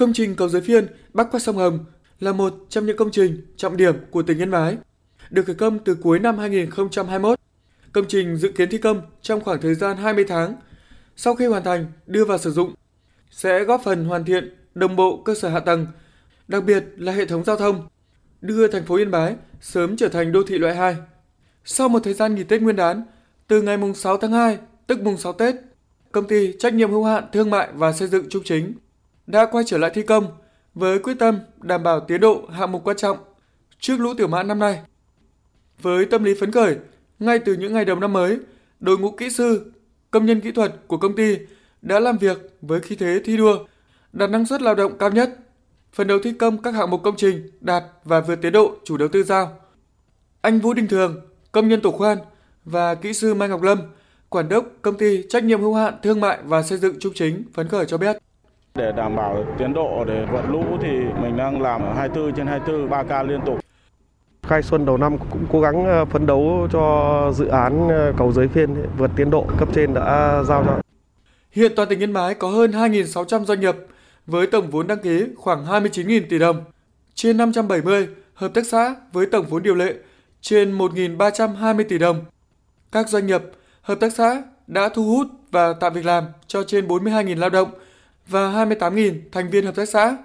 Công trình cầu Giới Phiên bắc qua sông Hồng là một trong những công trình trọng điểm của tỉnh Yên Bái, được khởi công từ cuối năm 2021. Công trình dự kiến thi công trong khoảng thời gian 20 tháng. Sau khi hoàn thành, đưa vào sử dụng, sẽ góp phần hoàn thiện đồng bộ cơ sở hạ tầng, đặc biệt là hệ thống giao thông, đưa thành phố Yên Bái sớm trở thành đô thị loại 2. Sau một thời gian nghỉ Tết Nguyên đán, từ ngày mùng 6 tháng 2, tức mùng 6 Tết, công ty trách nhiệm hữu hạn thương mại và xây dựng Trung Chính đã quay trở lại thi công với quyết tâm đảm bảo tiến độ hạng mục quan trọng trước lũ tiểu mãn năm nay. Với tâm lý phấn khởi, ngay từ những ngày đầu năm mới, đội ngũ kỹ sư, công nhân kỹ thuật của công ty đã làm việc với khí thế thi đua, đạt năng suất lao động cao nhất, phần đầu thi công các hạng mục công trình đạt và vượt tiến độ chủ đầu tư giao. Anh Vũ Đình Thường, công nhân tổ khoan và kỹ sư Mai Ngọc Lâm, quản đốc công ty trách nhiệm hữu hạn thương mại và xây dựng Trung Chính phấn khởi cho biết. Để đảm bảo tiến độ để vượt lũ thì mình đang làm 24 trên 24 3 ca liên tục. Khai xuân đầu năm cũng cố gắng ờ, phấn đấu cho dự án ờ, cầu giới phiên vượt tiến độ cấp trên đã giao cho. Hiện toàn tỉnh Yên Bái có hơn 2.600 doanh nghiệp với tổng vốn đăng ký khoảng 29.000 tỷ đồng, trên 570 hợp tác xã với tổng vốn điều lệ trên 1.320 tỷ đồng. Các doanh nghiệp, hợp tác xã đã thu hút và tạo việc làm cho trên 42.000 lao động và 28.000 thành viên hợp tác xã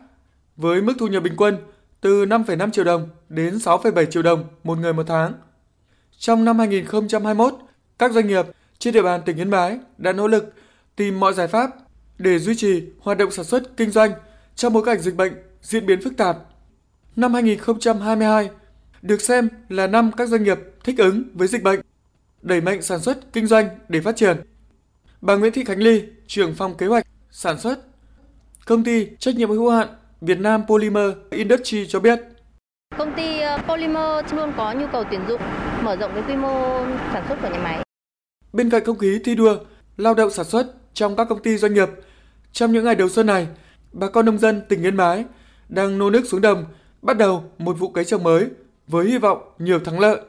với mức thu nhập bình quân từ 5,5 triệu đồng đến 6,7 triệu đồng một người một tháng. Trong năm 2021, các doanh nghiệp trên địa bàn tỉnh Yên Bái đã nỗ lực tìm mọi giải pháp để duy trì hoạt động sản xuất kinh doanh trong bối cảnh dịch bệnh diễn biến phức tạp. Năm 2022 được xem là năm các doanh nghiệp thích ứng với dịch bệnh, đẩy mạnh sản xuất kinh doanh để phát triển. Bà Nguyễn Thị Khánh Ly, trưởng phòng kế hoạch sản xuất, công ty trách nhiệm hữu hạn Việt Nam Polymer Industry cho biết. Công ty ờ, Polymer luôn có nhu cầu tuyển dụng, mở rộng cái quy mô sản xuất của nhà máy. Bên cạnh không khí thi đua, lao động sản xuất trong các công ty doanh nghiệp, trong những ngày đầu xuân này, bà con nông dân tỉnh Yên Bái đang nô nước xuống đồng bắt đầu một vụ cấy trồng mới với hy vọng nhiều thắng lợi.